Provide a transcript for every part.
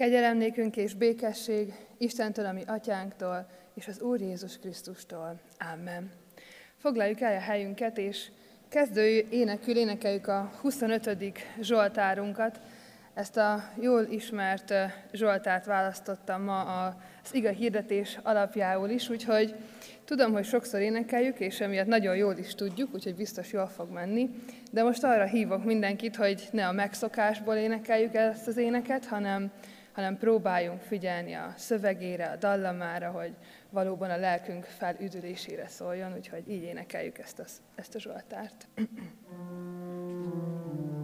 Kegyelem nékünk és békesség Istentől, ami atyánktól, és az Úr Jézus Krisztustól. Amen. Foglaljuk el a helyünket, és kezdő énekül énekeljük a 25. Zsoltárunkat. Ezt a jól ismert Zsoltárt választottam ma az iga hirdetés alapjául is, úgyhogy tudom, hogy sokszor énekeljük, és emiatt nagyon jól is tudjuk, úgyhogy biztos jól fog menni. De most arra hívok mindenkit, hogy ne a megszokásból énekeljük ezt az éneket, hanem hanem próbáljunk figyelni a szövegére, a dallamára, hogy valóban a lelkünk felüdülésére szóljon, úgyhogy így énekeljük ezt a, ezt a Zsoltárt.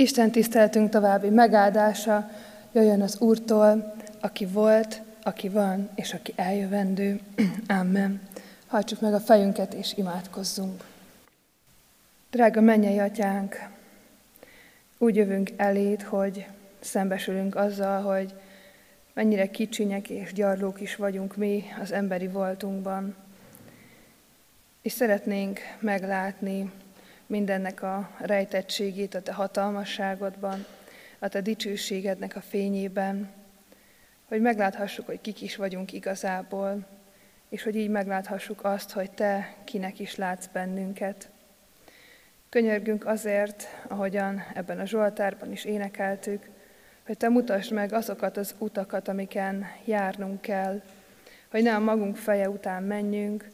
Isten tiszteltünk további megáldása jöjjön az Úrtól, aki volt, aki van, és aki eljövendő. Amen. Hajtsuk meg a fejünket, és imádkozzunk. Drága mennyei atyánk, úgy jövünk eléd, hogy szembesülünk azzal, hogy mennyire kicsinyek és gyarlók is vagyunk mi az emberi voltunkban. És szeretnénk meglátni mindennek a rejtettségét a te hatalmasságodban, a te dicsőségednek a fényében, hogy megláthassuk, hogy kik is vagyunk igazából, és hogy így megláthassuk azt, hogy te kinek is látsz bennünket. Könyörgünk azért, ahogyan ebben a Zsoltárban is énekeltük, hogy Te mutasd meg azokat az utakat, amiken járnunk kell, hogy ne a magunk feje után menjünk,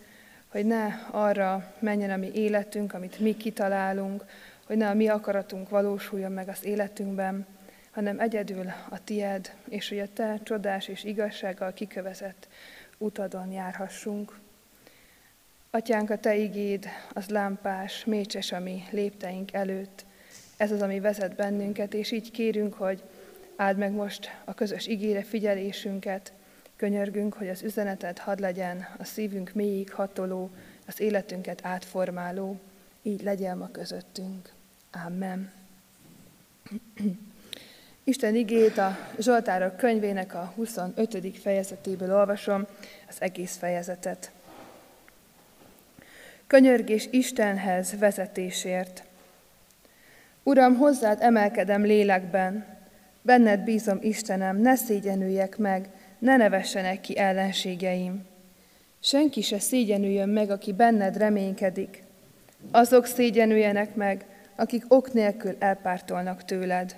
hogy ne arra menjen a mi életünk, amit mi kitalálunk, hogy ne a mi akaratunk valósuljon meg az életünkben, hanem egyedül a tied, és hogy a te csodás és igazsággal kikövezett utadon járhassunk. Atyánk, a Te igéd, az lámpás, mécses a mi lépteink előtt. Ez az, ami vezet bennünket, és így kérünk, hogy áld meg most a közös igére figyelésünket, könyörgünk, hogy az üzeneted hadd legyen a szívünk mélyig hatoló, az életünket átformáló, így legyen ma közöttünk. Amen. Isten igét a Zsoltárok könyvének a 25. fejezetéből olvasom az egész fejezetet. Könyörgés Istenhez vezetésért. Uram, hozzád emelkedem lélekben, benned bízom Istenem, ne szégyenüljek meg, ne nevessenek ki ellenségeim. Senki se szégyenüljön meg, aki benned reménykedik. Azok szégyenüljenek meg, akik ok nélkül elpártolnak tőled.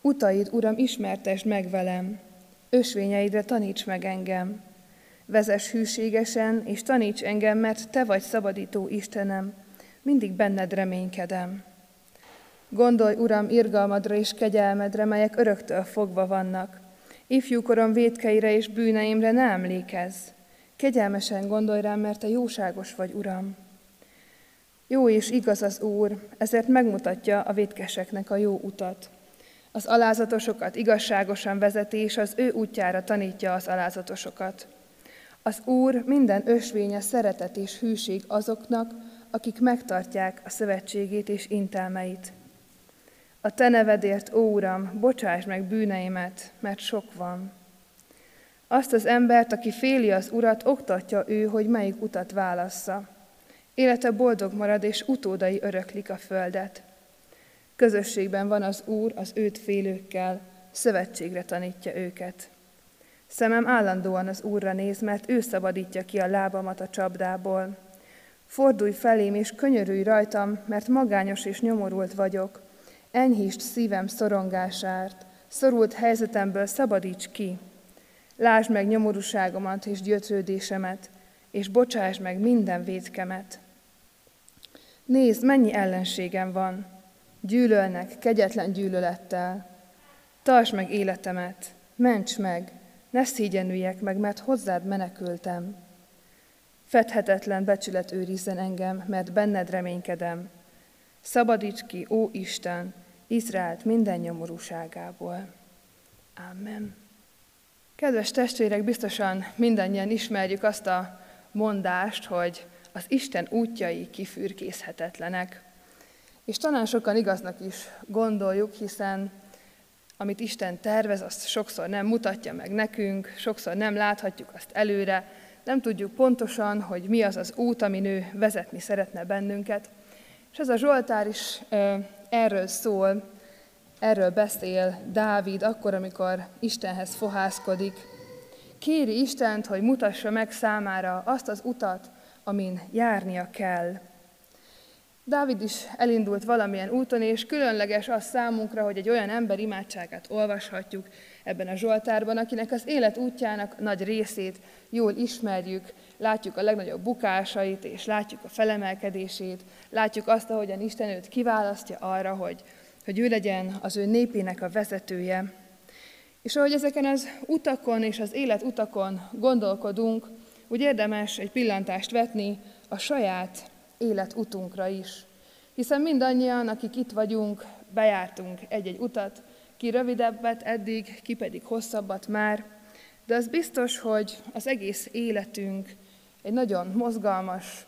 Utaid, Uram, ismertesd meg velem, ösvényeidre taníts meg engem. Vezes hűségesen, és taníts engem, mert Te vagy szabadító Istenem, mindig benned reménykedem. Gondolj, Uram, irgalmadra és kegyelmedre, melyek öröktől fogva vannak. Ifjúkorom védkeire és bűneimre ne emlékezz. Kegyelmesen gondolj rám, mert Te jóságos vagy, Uram. Jó és igaz az Úr, ezért megmutatja a védkeseknek a jó utat. Az alázatosokat igazságosan vezeti, és az ő útjára tanítja az alázatosokat. Az Úr minden ösvénye szeretet és hűség azoknak, akik megtartják a szövetségét és intelmeit. A te nevedért, ó Uram, bocsáss meg bűneimet, mert sok van. Azt az embert, aki féli az Urat, oktatja ő, hogy melyik utat válassza. Élete boldog marad, és utódai öröklik a földet. Közösségben van az Úr az őt félőkkel, szövetségre tanítja őket. Szemem állandóan az Úrra néz, mert ő szabadítja ki a lábamat a csapdából. Fordulj felém és könyörülj rajtam, mert magányos és nyomorult vagyok. Enyhítsd szívem szorongásárt, szorult helyzetemből szabadíts ki. Lásd meg nyomorúságomat és gyötrődésemet, és bocsáss meg minden védkemet. Nézd, mennyi ellenségem van. Gyűlölnek kegyetlen gyűlölettel. Tarts meg életemet, ments meg, ne szégyenüljek meg, mert hozzád menekültem. Fedhetetlen becsület őrizzen engem, mert benned reménykedem. Szabadíts ki, ó Isten, Izraelt minden nyomorúságából. Amen. Kedves testvérek, biztosan mindannyian ismerjük azt a mondást, hogy az Isten útjai kifürkészhetetlenek. És talán sokan igaznak is gondoljuk, hiszen amit Isten tervez, azt sokszor nem mutatja meg nekünk, sokszor nem láthatjuk azt előre, nem tudjuk pontosan, hogy mi az az út, amin ő vezetni szeretne bennünket. És ez a Zsoltár is erről szól, erről beszél Dávid akkor, amikor Istenhez fohászkodik. Kéri Istent, hogy mutassa meg számára azt az utat, amin járnia kell. Dávid is elindult valamilyen úton, és különleges az számunkra, hogy egy olyan ember imádságát olvashatjuk ebben a Zsoltárban, akinek az élet útjának nagy részét jól ismerjük, látjuk a legnagyobb bukásait, és látjuk a felemelkedését, látjuk azt, ahogyan Isten őt kiválasztja arra, hogy, hogy ő legyen az ő népének a vezetője. És ahogy ezeken az utakon és az élet utakon gondolkodunk, úgy érdemes egy pillantást vetni a saját életutunkra is. Hiszen mindannyian, akik itt vagyunk, bejártunk egy-egy utat, ki rövidebbet eddig, ki pedig hosszabbat már, de az biztos, hogy az egész életünk egy nagyon mozgalmas,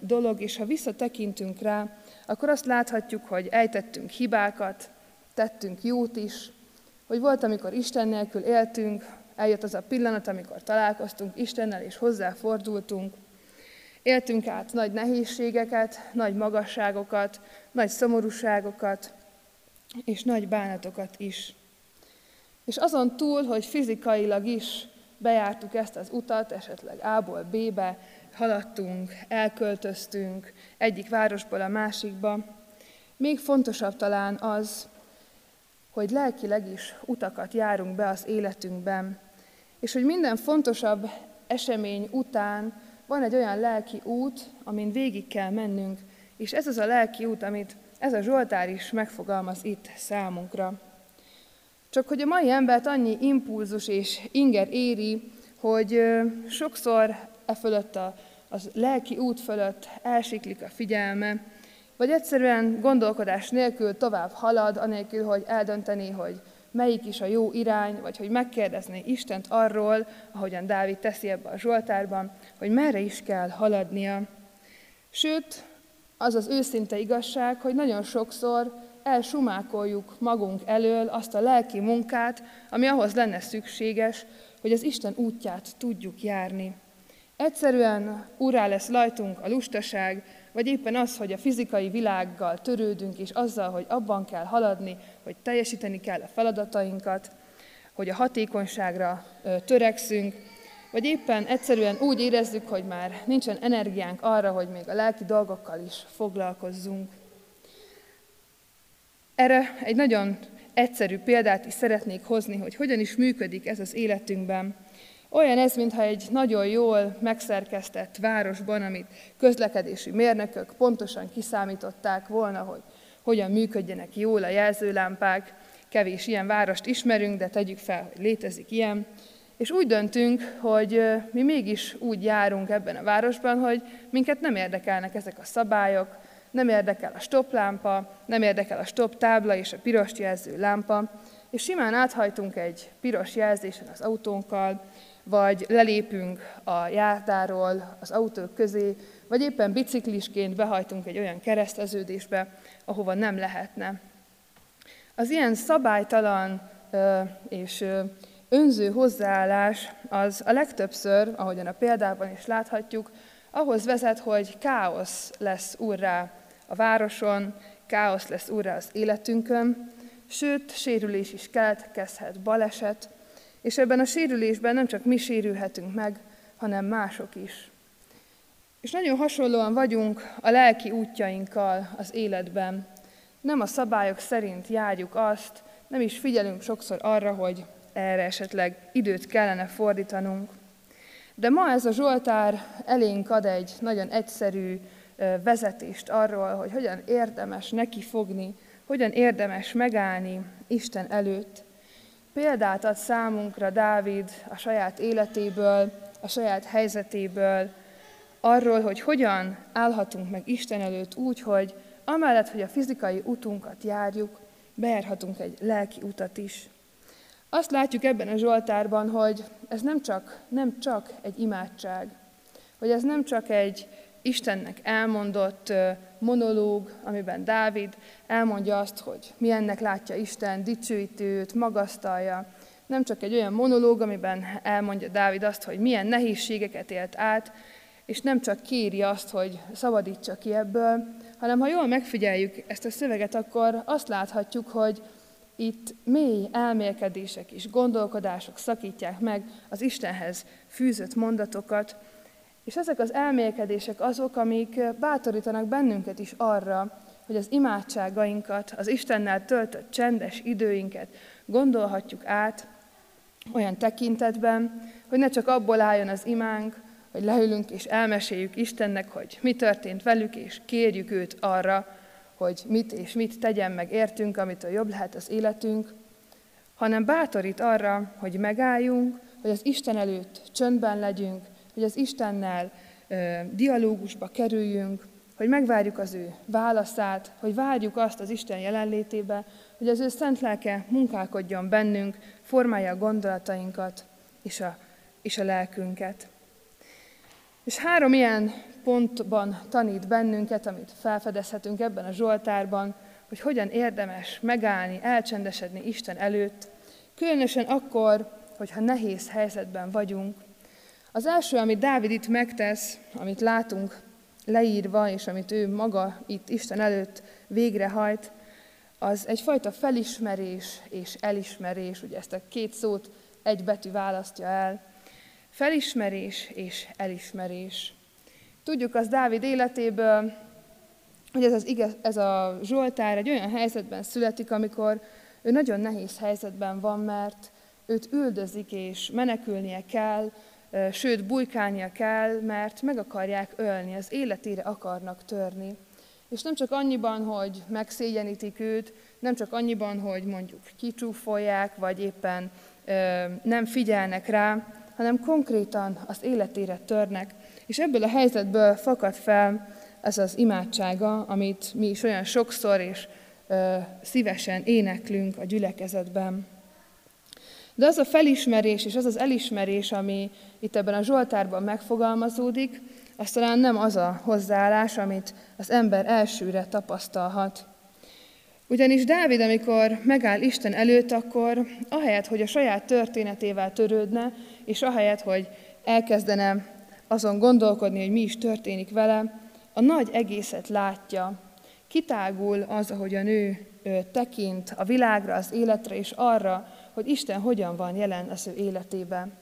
dolog, és ha visszatekintünk rá, akkor azt láthatjuk, hogy ejtettünk hibákat, tettünk jót is, hogy volt, amikor Isten nélkül éltünk, eljött az a pillanat, amikor találkoztunk Istennel és hozzáfordultunk, éltünk át nagy nehézségeket, nagy magasságokat, nagy szomorúságokat, és nagy bánatokat is. És azon túl, hogy fizikailag is bejártuk ezt az utat, esetleg A-ból B-be, haladtunk, elköltöztünk egyik városból a másikba, még fontosabb talán az, hogy lelkileg is utakat járunk be az életünkben, és hogy minden fontosabb esemény után van egy olyan lelki út, amin végig kell mennünk, és ez az a lelki út, amit ez a Zsoltár is megfogalmaz itt számunkra. Csak hogy a mai embert annyi impulzus és inger éri, hogy sokszor e fölött a, a lelki út fölött elsiklik a figyelme, vagy egyszerűen gondolkodás nélkül tovább halad, anélkül, hogy eldönteni, hogy melyik is a jó irány, vagy hogy megkérdezné Istent arról, ahogyan Dávid teszi ebbe a Zsoltárban, hogy merre is kell haladnia. Sőt, az az őszinte igazság, hogy nagyon sokszor elsumákoljuk magunk elől azt a lelki munkát, ami ahhoz lenne szükséges, hogy az Isten útját tudjuk járni. Egyszerűen urá lesz lajtunk a lustaság, vagy éppen az, hogy a fizikai világgal törődünk, és azzal, hogy abban kell haladni, hogy teljesíteni kell a feladatainkat, hogy a hatékonyságra törekszünk, vagy éppen egyszerűen úgy érezzük, hogy már nincsen energiánk arra, hogy még a lelki dolgokkal is foglalkozzunk. Erre egy nagyon egyszerű példát is szeretnék hozni, hogy hogyan is működik ez az életünkben. Olyan ez, mintha egy nagyon jól megszerkesztett városban, amit közlekedési mérnökök pontosan kiszámították volna, hogy hogyan működjenek jól a jelzőlámpák. Kevés ilyen várost ismerünk, de tegyük fel, hogy létezik ilyen. És úgy döntünk, hogy mi mégis úgy járunk ebben a városban, hogy minket nem érdekelnek ezek a szabályok, nem érdekel a stoplámpa, nem érdekel a stop tábla és a piros jelző lámpa, és simán áthajtunk egy piros jelzésen az autónkkal, vagy lelépünk a járdáról az autók közé, vagy éppen biciklisként behajtunk egy olyan kereszteződésbe, ahova nem lehetne. Az ilyen szabálytalan és önző hozzáállás az a legtöbbször, ahogyan a példában is láthatjuk, ahhoz vezet, hogy káosz lesz úrrá a városon, káosz lesz úrrá az életünkön, sőt, sérülés is keletkezhet, baleset, és ebben a sérülésben nem csak mi sérülhetünk meg, hanem mások is. És nagyon hasonlóan vagyunk a lelki útjainkkal az életben. Nem a szabályok szerint járjuk azt, nem is figyelünk sokszor arra, hogy erre esetleg időt kellene fordítanunk. De ma ez a Zsoltár elénk ad egy nagyon egyszerű vezetést arról, hogy hogyan érdemes neki fogni, hogyan érdemes megállni Isten előtt. Példát ad számunkra Dávid a saját életéből, a saját helyzetéből, arról, hogy hogyan állhatunk meg Isten előtt úgy, hogy amellett, hogy a fizikai utunkat járjuk, bejárhatunk egy lelki utat is. Azt látjuk ebben a Zsoltárban, hogy ez nem csak, nem csak egy imádság, hogy ez nem csak egy Istennek elmondott monológ, amiben Dávid elmondja azt, hogy milyennek látja Isten, dicsőíti őt, magasztalja. Nem csak egy olyan monológ, amiben elmondja Dávid azt, hogy milyen nehézségeket élt át, és nem csak kéri azt, hogy szabadítsa ki ebből, hanem ha jól megfigyeljük ezt a szöveget, akkor azt láthatjuk, hogy itt mély elmélkedések és gondolkodások szakítják meg az Istenhez fűzött mondatokat, és ezek az elmélkedések azok, amik bátorítanak bennünket is arra, hogy az imádságainkat, az Istennel töltött csendes időinket gondolhatjuk át olyan tekintetben, hogy ne csak abból álljon az imánk, hogy leülünk és elmeséljük Istennek, hogy mi történt velük, és kérjük őt arra, hogy mit és mit tegyen meg értünk, amitől jobb lehet az életünk, hanem bátorít arra, hogy megálljunk, hogy az Isten előtt csöndben legyünk, hogy az Istennel ö, dialógusba kerüljünk, hogy megvárjuk az ő válaszát, hogy várjuk azt az Isten jelenlétébe, hogy az ő szent lelke munkálkodjon bennünk, formálja a gondolatainkat és a, és a lelkünket. És három ilyen pontban tanít bennünket, amit felfedezhetünk ebben a Zsoltárban, hogy hogyan érdemes megállni, elcsendesedni Isten előtt, különösen akkor, hogyha nehéz helyzetben vagyunk. Az első, amit Dávid itt megtesz, amit látunk leírva, és amit ő maga itt Isten előtt végrehajt, az egyfajta felismerés és elismerés, ugye ezt a két szót egy betű választja el. Felismerés és elismerés. Tudjuk az Dávid életéből, hogy ez, az ige, ez a Zsoltár egy olyan helyzetben születik, amikor ő nagyon nehéz helyzetben van, mert őt üldözik és menekülnie kell, sőt bujkálnia kell, mert meg akarják ölni, az életére akarnak törni. És nem csak annyiban, hogy megszégyenítik őt, nem csak annyiban, hogy mondjuk kicsúfolják, vagy éppen ö, nem figyelnek rá, hanem konkrétan az életére törnek. És ebből a helyzetből fakad fel ez az imádsága, amit mi is olyan sokszor és ö, szívesen éneklünk a gyülekezetben. De az a felismerés és az az elismerés, ami itt ebben a Zsoltárban megfogalmazódik, az talán nem az a hozzáállás, amit az ember elsőre tapasztalhat. Ugyanis Dávid, amikor megáll Isten előtt, akkor ahelyett, hogy a saját történetével törődne, és ahelyett, hogy elkezdene azon gondolkodni, hogy mi is történik vele, a nagy egészet látja. Kitágul az, ahogy a nő tekint a világra, az életre, és arra, hogy Isten hogyan van jelen az ő életében.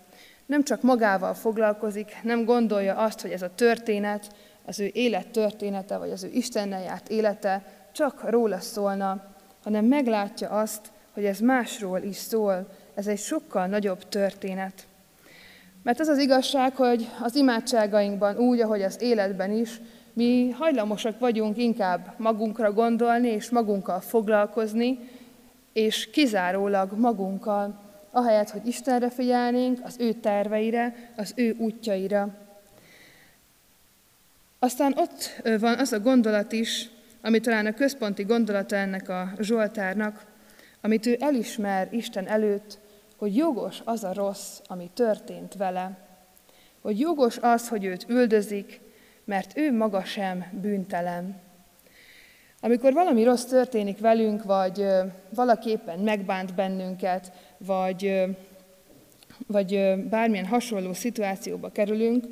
Nem csak magával foglalkozik, nem gondolja azt, hogy ez a történet, az ő élet története, vagy az ő Istennel járt élete csak róla szólna, hanem meglátja azt, hogy ez másról is szól, ez egy sokkal nagyobb történet. Mert az az igazság, hogy az imádságainkban úgy, ahogy az életben is, mi hajlamosak vagyunk inkább magunkra gondolni és magunkkal foglalkozni, és kizárólag magunkkal, ahelyett, hogy Istenre figyelnénk, az ő terveire, az ő útjaira. Aztán ott van az a gondolat is, ami talán a központi gondolata ennek a Zsoltárnak, amit ő elismer Isten előtt, hogy jogos az a rossz, ami történt vele. Hogy jogos az, hogy őt üldözik, mert ő maga sem bűntelen. Amikor valami rossz történik velünk, vagy valaképpen megbánt bennünket, vagy, vagy bármilyen hasonló szituációba kerülünk,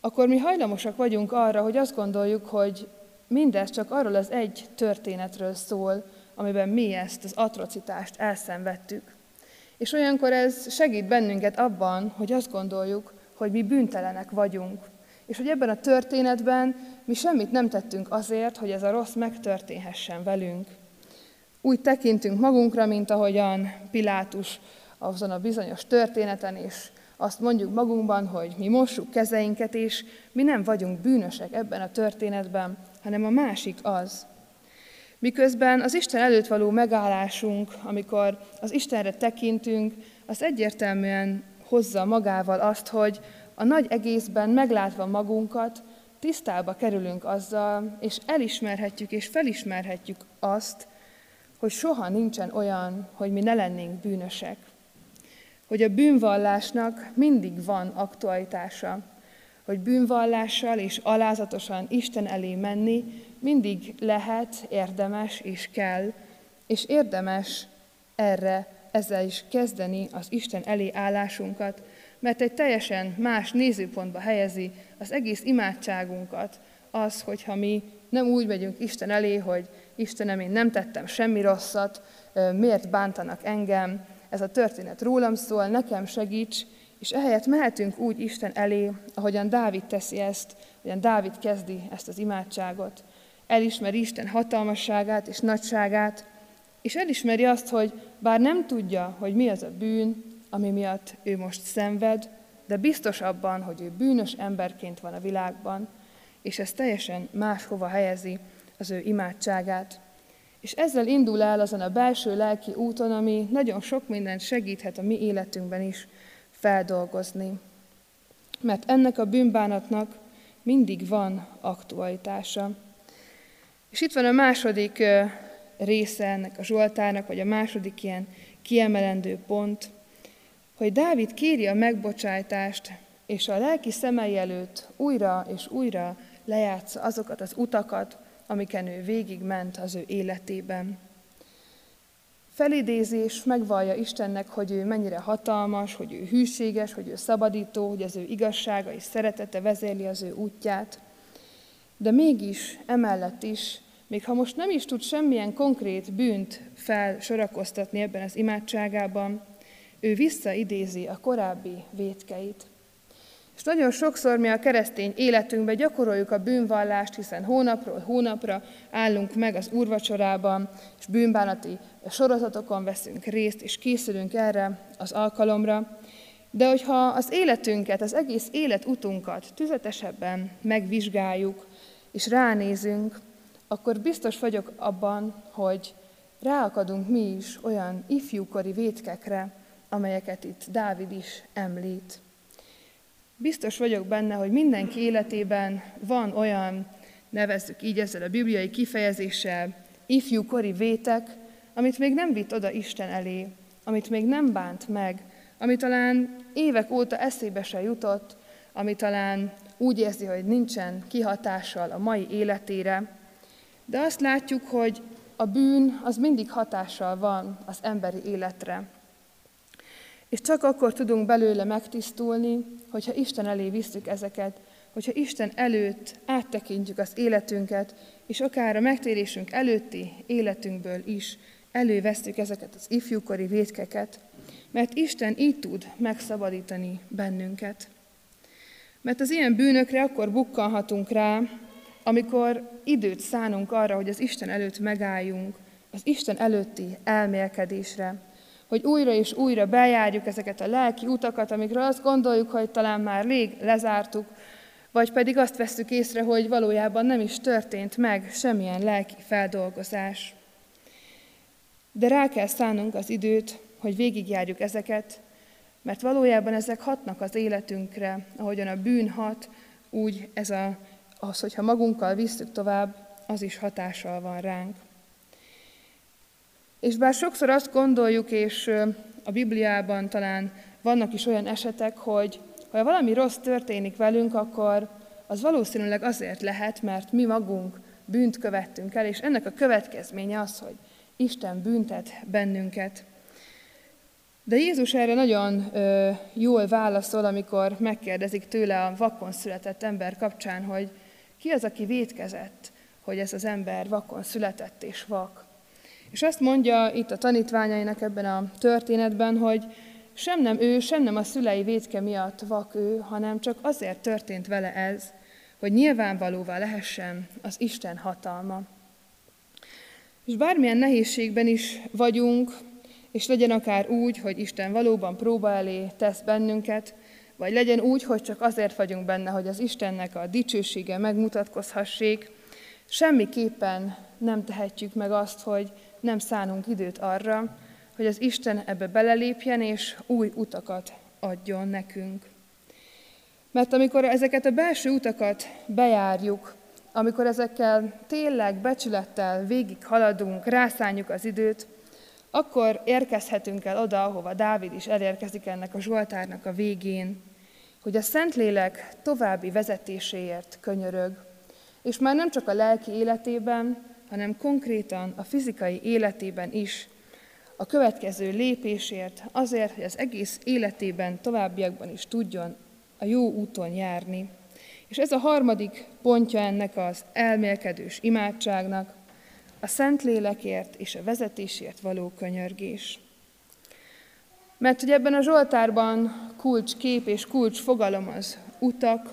akkor mi hajlamosak vagyunk arra, hogy azt gondoljuk, hogy mindez csak arról az egy történetről szól, amiben mi ezt az atrocitást elszenvedtük. És olyankor ez segít bennünket abban, hogy azt gondoljuk, hogy mi bűntelenek vagyunk, és hogy ebben a történetben mi semmit nem tettünk azért, hogy ez a rossz megtörténhessen velünk. Úgy tekintünk magunkra, mint ahogyan Pilátus azon a bizonyos történeten, és azt mondjuk magunkban, hogy mi mossuk kezeinket, és mi nem vagyunk bűnösek ebben a történetben, hanem a másik az. Miközben az Isten előtt való megállásunk, amikor az Istenre tekintünk, az egyértelműen hozza magával azt, hogy a nagy egészben meglátva magunkat, tisztába kerülünk azzal, és elismerhetjük és felismerhetjük azt, hogy soha nincsen olyan, hogy mi ne lennénk bűnösek. Hogy a bűnvallásnak mindig van aktualitása. Hogy bűnvallással és alázatosan Isten elé menni mindig lehet, érdemes és kell, és érdemes erre ezzel is kezdeni az Isten elé állásunkat, mert egy teljesen más nézőpontba helyezi az egész imádságunkat, az, hogyha mi nem úgy megyünk Isten elé, hogy Istenem, én nem tettem semmi rosszat, miért bántanak engem, ez a történet rólam szól, nekem segíts, és ehelyett mehetünk úgy Isten elé, ahogyan Dávid teszi ezt, ahogyan Dávid kezdi ezt az imádságot. Elismeri Isten hatalmasságát és nagyságát, és elismeri azt, hogy bár nem tudja, hogy mi az a bűn, ami miatt ő most szenved, de biztos abban, hogy ő bűnös emberként van a világban, és ez teljesen máshova helyezi az ő imádságát. És ezzel indul el azon a belső lelki úton, ami nagyon sok mindent segíthet a mi életünkben is feldolgozni. Mert ennek a bűnbánatnak mindig van aktualitása. És itt van a második része ennek a Zsoltárnak, vagy a második ilyen kiemelendő pont, hogy Dávid kéri a megbocsájtást és a lelki szemei előtt újra és újra lejátsza azokat az utakat, amiken ő végigment az ő életében. Felidézés megvallja Istennek, hogy ő mennyire hatalmas, hogy ő hűséges, hogy ő szabadító, hogy az ő igazsága és szeretete vezéli az ő útját. De mégis, emellett is, még ha most nem is tud semmilyen konkrét bűnt felsorakoztatni ebben az imádságában, ő visszaidézi a korábbi vétkeit. És nagyon sokszor mi a keresztény életünkben gyakoroljuk a bűnvallást, hiszen hónapról hónapra állunk meg az úrvacsorában, és bűnbánati sorozatokon veszünk részt, és készülünk erre az alkalomra. De hogyha az életünket, az egész életutunkat tüzetesebben megvizsgáljuk, és ránézünk, akkor biztos vagyok abban, hogy ráakadunk mi is olyan ifjúkori vétkekre, amelyeket itt Dávid is említ. Biztos vagyok benne, hogy mindenki életében van olyan, nevezzük így ezzel a bibliai kifejezéssel, ifjúkori vétek, amit még nem vitt oda Isten elé, amit még nem bánt meg, ami talán évek óta eszébe se jutott, ami talán úgy érzi, hogy nincsen kihatással a mai életére, de azt látjuk, hogy a bűn az mindig hatással van az emberi életre. És csak akkor tudunk belőle megtisztulni, hogyha Isten elé visszük ezeket, hogyha Isten előtt áttekintjük az életünket, és akár a megtérésünk előtti életünkből is elővesztük ezeket az ifjúkori vétkeket, mert Isten így tud megszabadítani bennünket. Mert az ilyen bűnökre akkor bukkanhatunk rá, amikor időt szánunk arra, hogy az Isten előtt megálljunk, az Isten előtti elmélkedésre, hogy újra és újra bejárjuk ezeket a lelki utakat, amikről azt gondoljuk, hogy talán már rég lezártuk, vagy pedig azt veszük észre, hogy valójában nem is történt meg semmilyen lelki feldolgozás. De rá kell szánnunk az időt, hogy végigjárjuk ezeket, mert valójában ezek hatnak az életünkre, ahogyan a bűn hat, úgy ez a, az, hogyha magunkkal visszük tovább, az is hatással van ránk. És bár sokszor azt gondoljuk, és a Bibliában talán vannak is olyan esetek, hogy ha valami rossz történik velünk, akkor az valószínűleg azért lehet, mert mi magunk bűnt követtünk el, és ennek a következménye az, hogy Isten büntet bennünket. De Jézus erre nagyon ö, jól válaszol, amikor megkérdezik tőle a vakon született ember kapcsán, hogy ki az, aki vétkezett, hogy ez az ember vakon született és vak. És azt mondja itt a tanítványainak ebben a történetben, hogy sem nem ő, sem nem a szülei védke miatt vak ő, hanem csak azért történt vele ez, hogy nyilvánvalóvá lehessen az Isten hatalma. És bármilyen nehézségben is vagyunk, és legyen akár úgy, hogy Isten valóban próba elé tesz bennünket, vagy legyen úgy, hogy csak azért vagyunk benne, hogy az Istennek a dicsősége megmutatkozhassék, semmiképpen nem tehetjük meg azt, hogy nem szánunk időt arra, hogy az Isten ebbe belelépjen, és új utakat adjon nekünk. Mert amikor ezeket a belső utakat bejárjuk, amikor ezekkel tényleg becsülettel végig haladunk, rászánjuk az időt, akkor érkezhetünk el oda, ahova Dávid is elérkezik ennek a Zsoltárnak a végén, hogy a Szentlélek további vezetéséért könyörög, és már nem csak a lelki életében, hanem konkrétan a fizikai életében is a következő lépésért, azért, hogy az egész életében, továbbiakban is tudjon a jó úton járni. És ez a harmadik pontja ennek az elmélkedős imádságnak, a Szentlélekért és a vezetésért való könyörgés. Mert hogy ebben a Zsoltárban kulcs kép és kulcs fogalom az utak,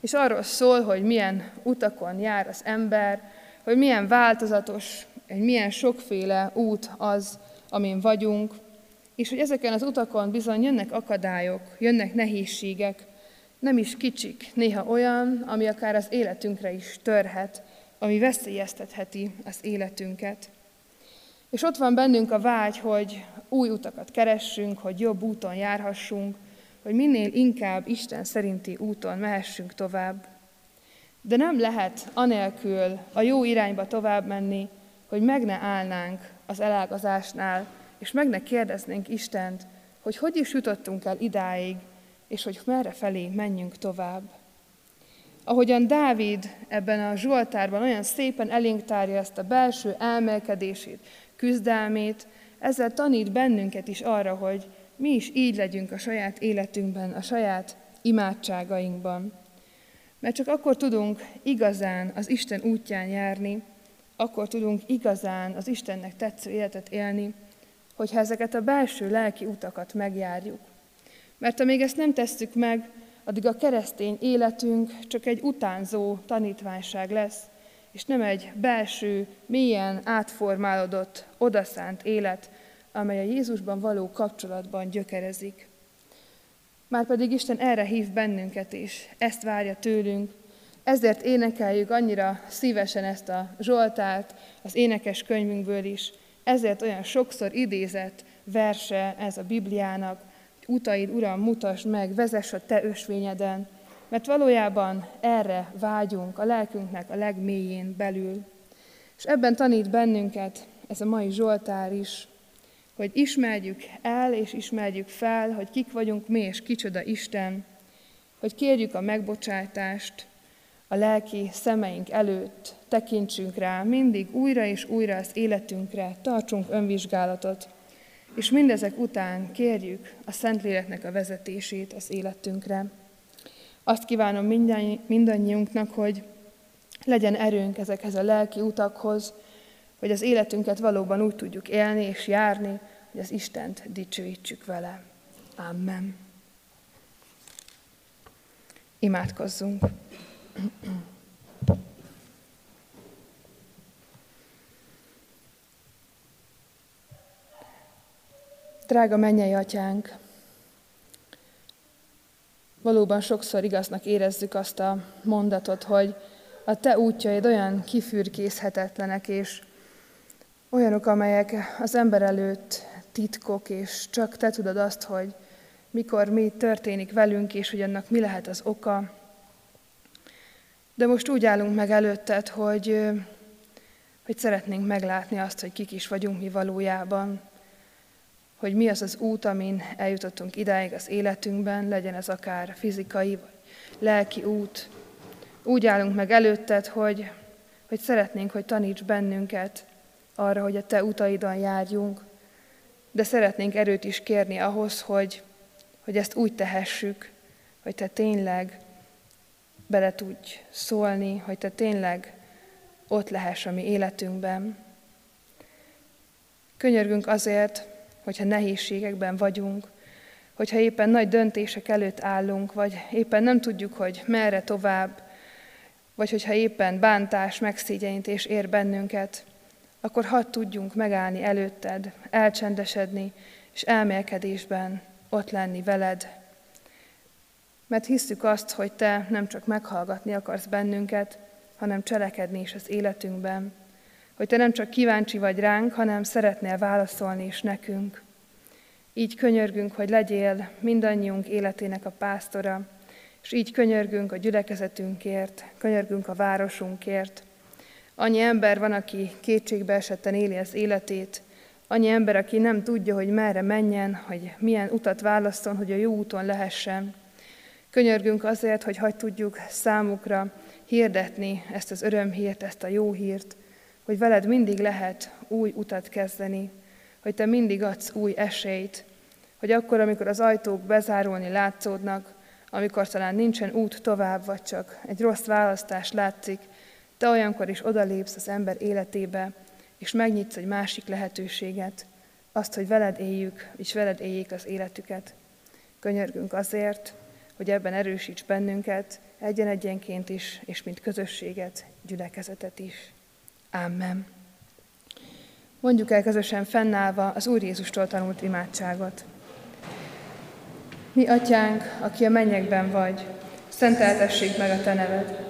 és arról szól, hogy milyen utakon jár az ember, hogy milyen változatos, hogy milyen sokféle út az, amin vagyunk, és hogy ezeken az utakon bizony jönnek akadályok, jönnek nehézségek, nem is kicsik, néha olyan, ami akár az életünkre is törhet, ami veszélyeztetheti az életünket. És ott van bennünk a vágy, hogy új utakat keressünk, hogy jobb úton járhassunk, hogy minél inkább Isten szerinti úton mehessünk tovább. De nem lehet anélkül a jó irányba tovább menni, hogy meg ne állnánk az elágazásnál, és meg ne kérdeznénk Istent, hogy hogy is jutottunk el idáig, és hogy merre felé menjünk tovább. Ahogyan Dávid ebben a Zsoltárban olyan szépen elénk ezt a belső elmelkedését, küzdelmét, ezzel tanít bennünket is arra, hogy mi is így legyünk a saját életünkben, a saját imádságainkban. Mert csak akkor tudunk igazán az Isten útján járni, akkor tudunk igazán az Istennek tetsző életet élni, hogyha ezeket a belső lelki utakat megjárjuk. Mert amíg ezt nem tesszük meg, addig a keresztény életünk csak egy utánzó tanítványság lesz, és nem egy belső, mélyen átformálódott, odaszánt élet, amely a Jézusban való kapcsolatban gyökerezik. Márpedig Isten erre hív bennünket is, ezt várja tőlünk, ezért énekeljük annyira szívesen ezt a Zsoltárt, az énekes könyvünkből is, ezért olyan sokszor idézett verse ez a Bibliának, hogy utaid, Uram, mutasd meg, vezess a Te ösvényeden, mert valójában erre vágyunk a lelkünknek a legmélyén belül. És ebben tanít bennünket ez a mai Zsoltár is, hogy ismerjük el és ismerjük fel, hogy kik vagyunk mi és kicsoda Isten, hogy kérjük a megbocsátást, a lelki szemeink előtt tekintsünk rá mindig újra és újra az életünkre, tartsunk önvizsgálatot, és mindezek után kérjük a Szentléleknek a vezetését az életünkre. Azt kívánom mindannyiunknak, hogy legyen erőnk ezekhez a lelki utakhoz, hogy az életünket valóban úgy tudjuk élni és járni, hogy az Istent dicsőítsük vele. Amen. Imádkozzunk. Drága mennyei atyánk, valóban sokszor igaznak érezzük azt a mondatot, hogy a te útjaid olyan kifürkészhetetlenek, és olyanok, amelyek az ember előtt titkok, és csak te tudod azt, hogy mikor mi történik velünk, és hogy annak mi lehet az oka. De most úgy állunk meg előtted, hogy, hogy szeretnénk meglátni azt, hogy kik is vagyunk mi valójában, hogy mi az az út, amin eljutottunk idáig az életünkben, legyen ez akár fizikai vagy lelki út. Úgy állunk meg előtted, hogy, hogy szeretnénk, hogy taníts bennünket arra, hogy a te utaidon járjunk, de szeretnénk erőt is kérni ahhoz, hogy, hogy ezt úgy tehessük, hogy te tényleg bele tudj szólni, hogy te tényleg ott lehess a mi életünkben. Könyörgünk azért, hogyha nehézségekben vagyunk, hogyha éppen nagy döntések előtt állunk, vagy éppen nem tudjuk, hogy merre tovább, vagy hogyha éppen bántás, megszégyenítés ér bennünket, akkor hadd tudjunk megállni előtted, elcsendesedni, és elmélkedésben ott lenni veled. Mert hiszük azt, hogy te nem csak meghallgatni akarsz bennünket, hanem cselekedni is az életünkben. Hogy te nem csak kíváncsi vagy ránk, hanem szeretnél válaszolni is nekünk. Így könyörgünk, hogy legyél mindannyiunk életének a pásztora, és így könyörgünk a gyülekezetünkért, könyörgünk a városunkért, Annyi ember van, aki kétségbe esetten éli az életét, annyi ember, aki nem tudja, hogy merre menjen, hogy milyen utat válaszol, hogy a jó úton lehessen. Könyörgünk azért, hogy hagy tudjuk számukra hirdetni ezt az örömhírt, ezt a jó hírt, hogy veled mindig lehet új utat kezdeni, hogy te mindig adsz új esélyt, hogy akkor, amikor az ajtók bezárulni látszódnak, amikor talán nincsen út tovább, vagy csak egy rossz választás látszik, te olyankor is odalépsz az ember életébe, és megnyitsz egy másik lehetőséget, azt, hogy veled éljük, és veled éljék az életüket. Könyörgünk azért, hogy ebben erősíts bennünket, egyen-egyenként is, és mint közösséget, gyülekezetet is. Amen. Mondjuk el közösen fennállva az Úr Jézustól tanult imádságot. Mi, Atyánk, aki a mennyekben vagy, szenteltessék meg a Te neved,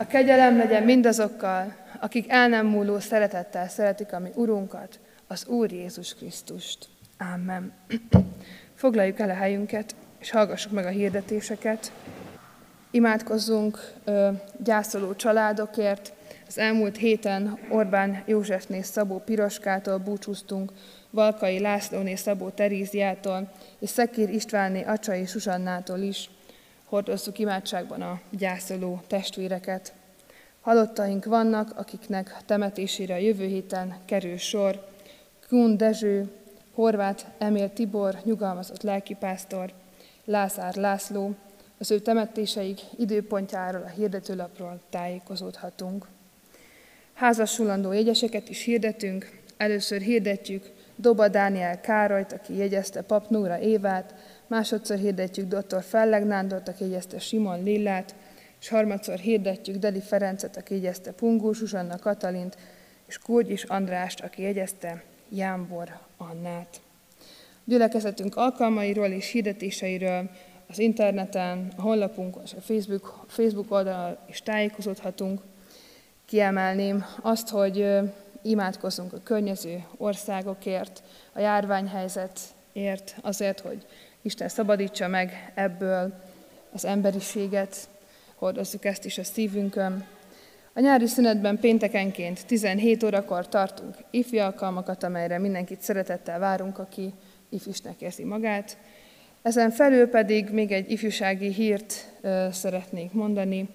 A kegyelem legyen mindazokkal, akik el nem múló szeretettel szeretik a mi Urunkat, az Úr Jézus Krisztust. Amen. Foglaljuk el a helyünket, és hallgassuk meg a hirdetéseket. Imádkozzunk ö, gyászoló családokért. Az elmúlt héten Orbán Józsefné Szabó Piroskától búcsúztunk, Valkai Lászlóné Szabó Teríziától, és Szekér Istvánné Acsai Susannától is. Hordozzuk imádságban a gyászoló testvéreket. Halottaink vannak, akiknek temetésére a jövő héten kerül sor. Kun Dezső, Horváth Emil Tibor, nyugalmazott lelkipásztor, Lázár László, az ő temetéseik időpontjáról a hirdetőlapról tájékozódhatunk. Házasulandó jegyeseket is hirdetünk. Először hirdetjük Doba Dániel Károlyt, aki jegyezte Pap Nóra Évát, másodszor hirdetjük dr. Felleg Nándort, aki jegyezte Simon Lillát, és harmadszor hirdetjük Deli Ferencet, aki jegyezte Pungó Zsuzsanna Katalint, és Kurgyis Andrást, aki jegyezte Jámbor Annát. Gyülekezetünk alkalmairól és hirdetéseiről az interneten, a honlapunkon és a Facebook, Facebook oldalon is tájékozódhatunk. Kiemelném azt, hogy imádkozunk a környező országokért, a járványhelyzetért, azért, hogy Isten szabadítsa meg ebből az emberiséget, hordozzuk ezt is a szívünkön. A nyári szünetben péntekenként 17 órakor tartunk ifjú alkalmakat, amelyre mindenkit szeretettel várunk, aki ifisnek érzi magát. Ezen felül pedig még egy ifjúsági hírt ö, szeretnék mondani.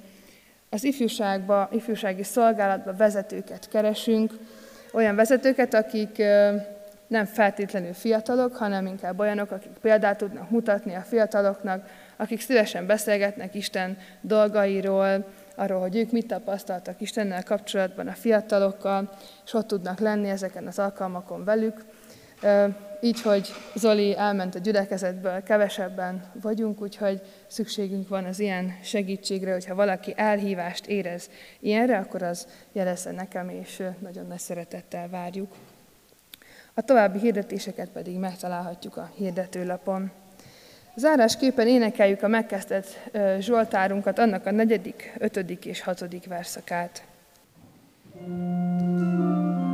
Az ifjúságba, ifjúsági szolgálatba vezetőket keresünk, olyan vezetőket, akik ö, nem feltétlenül fiatalok, hanem inkább olyanok, akik példát tudnak mutatni a fiataloknak, akik szívesen beszélgetnek Isten dolgairól, arról, hogy ők mit tapasztaltak Istennel kapcsolatban a fiatalokkal, és ott tudnak lenni ezeken az alkalmakon velük. Így, hogy Zoli elment a gyülekezetből, kevesebben vagyunk, úgyhogy szükségünk van az ilyen segítségre, hogyha valaki elhívást érez ilyenre, akkor az jelezze nekem, és nagyon nagy szeretettel várjuk. A további hirdetéseket pedig megtalálhatjuk a hirdetőlapon. Zárásképpen énekeljük a megkezdett Zsoltárunkat, annak a negyedik, ötödik és hatodik verszakát. thank you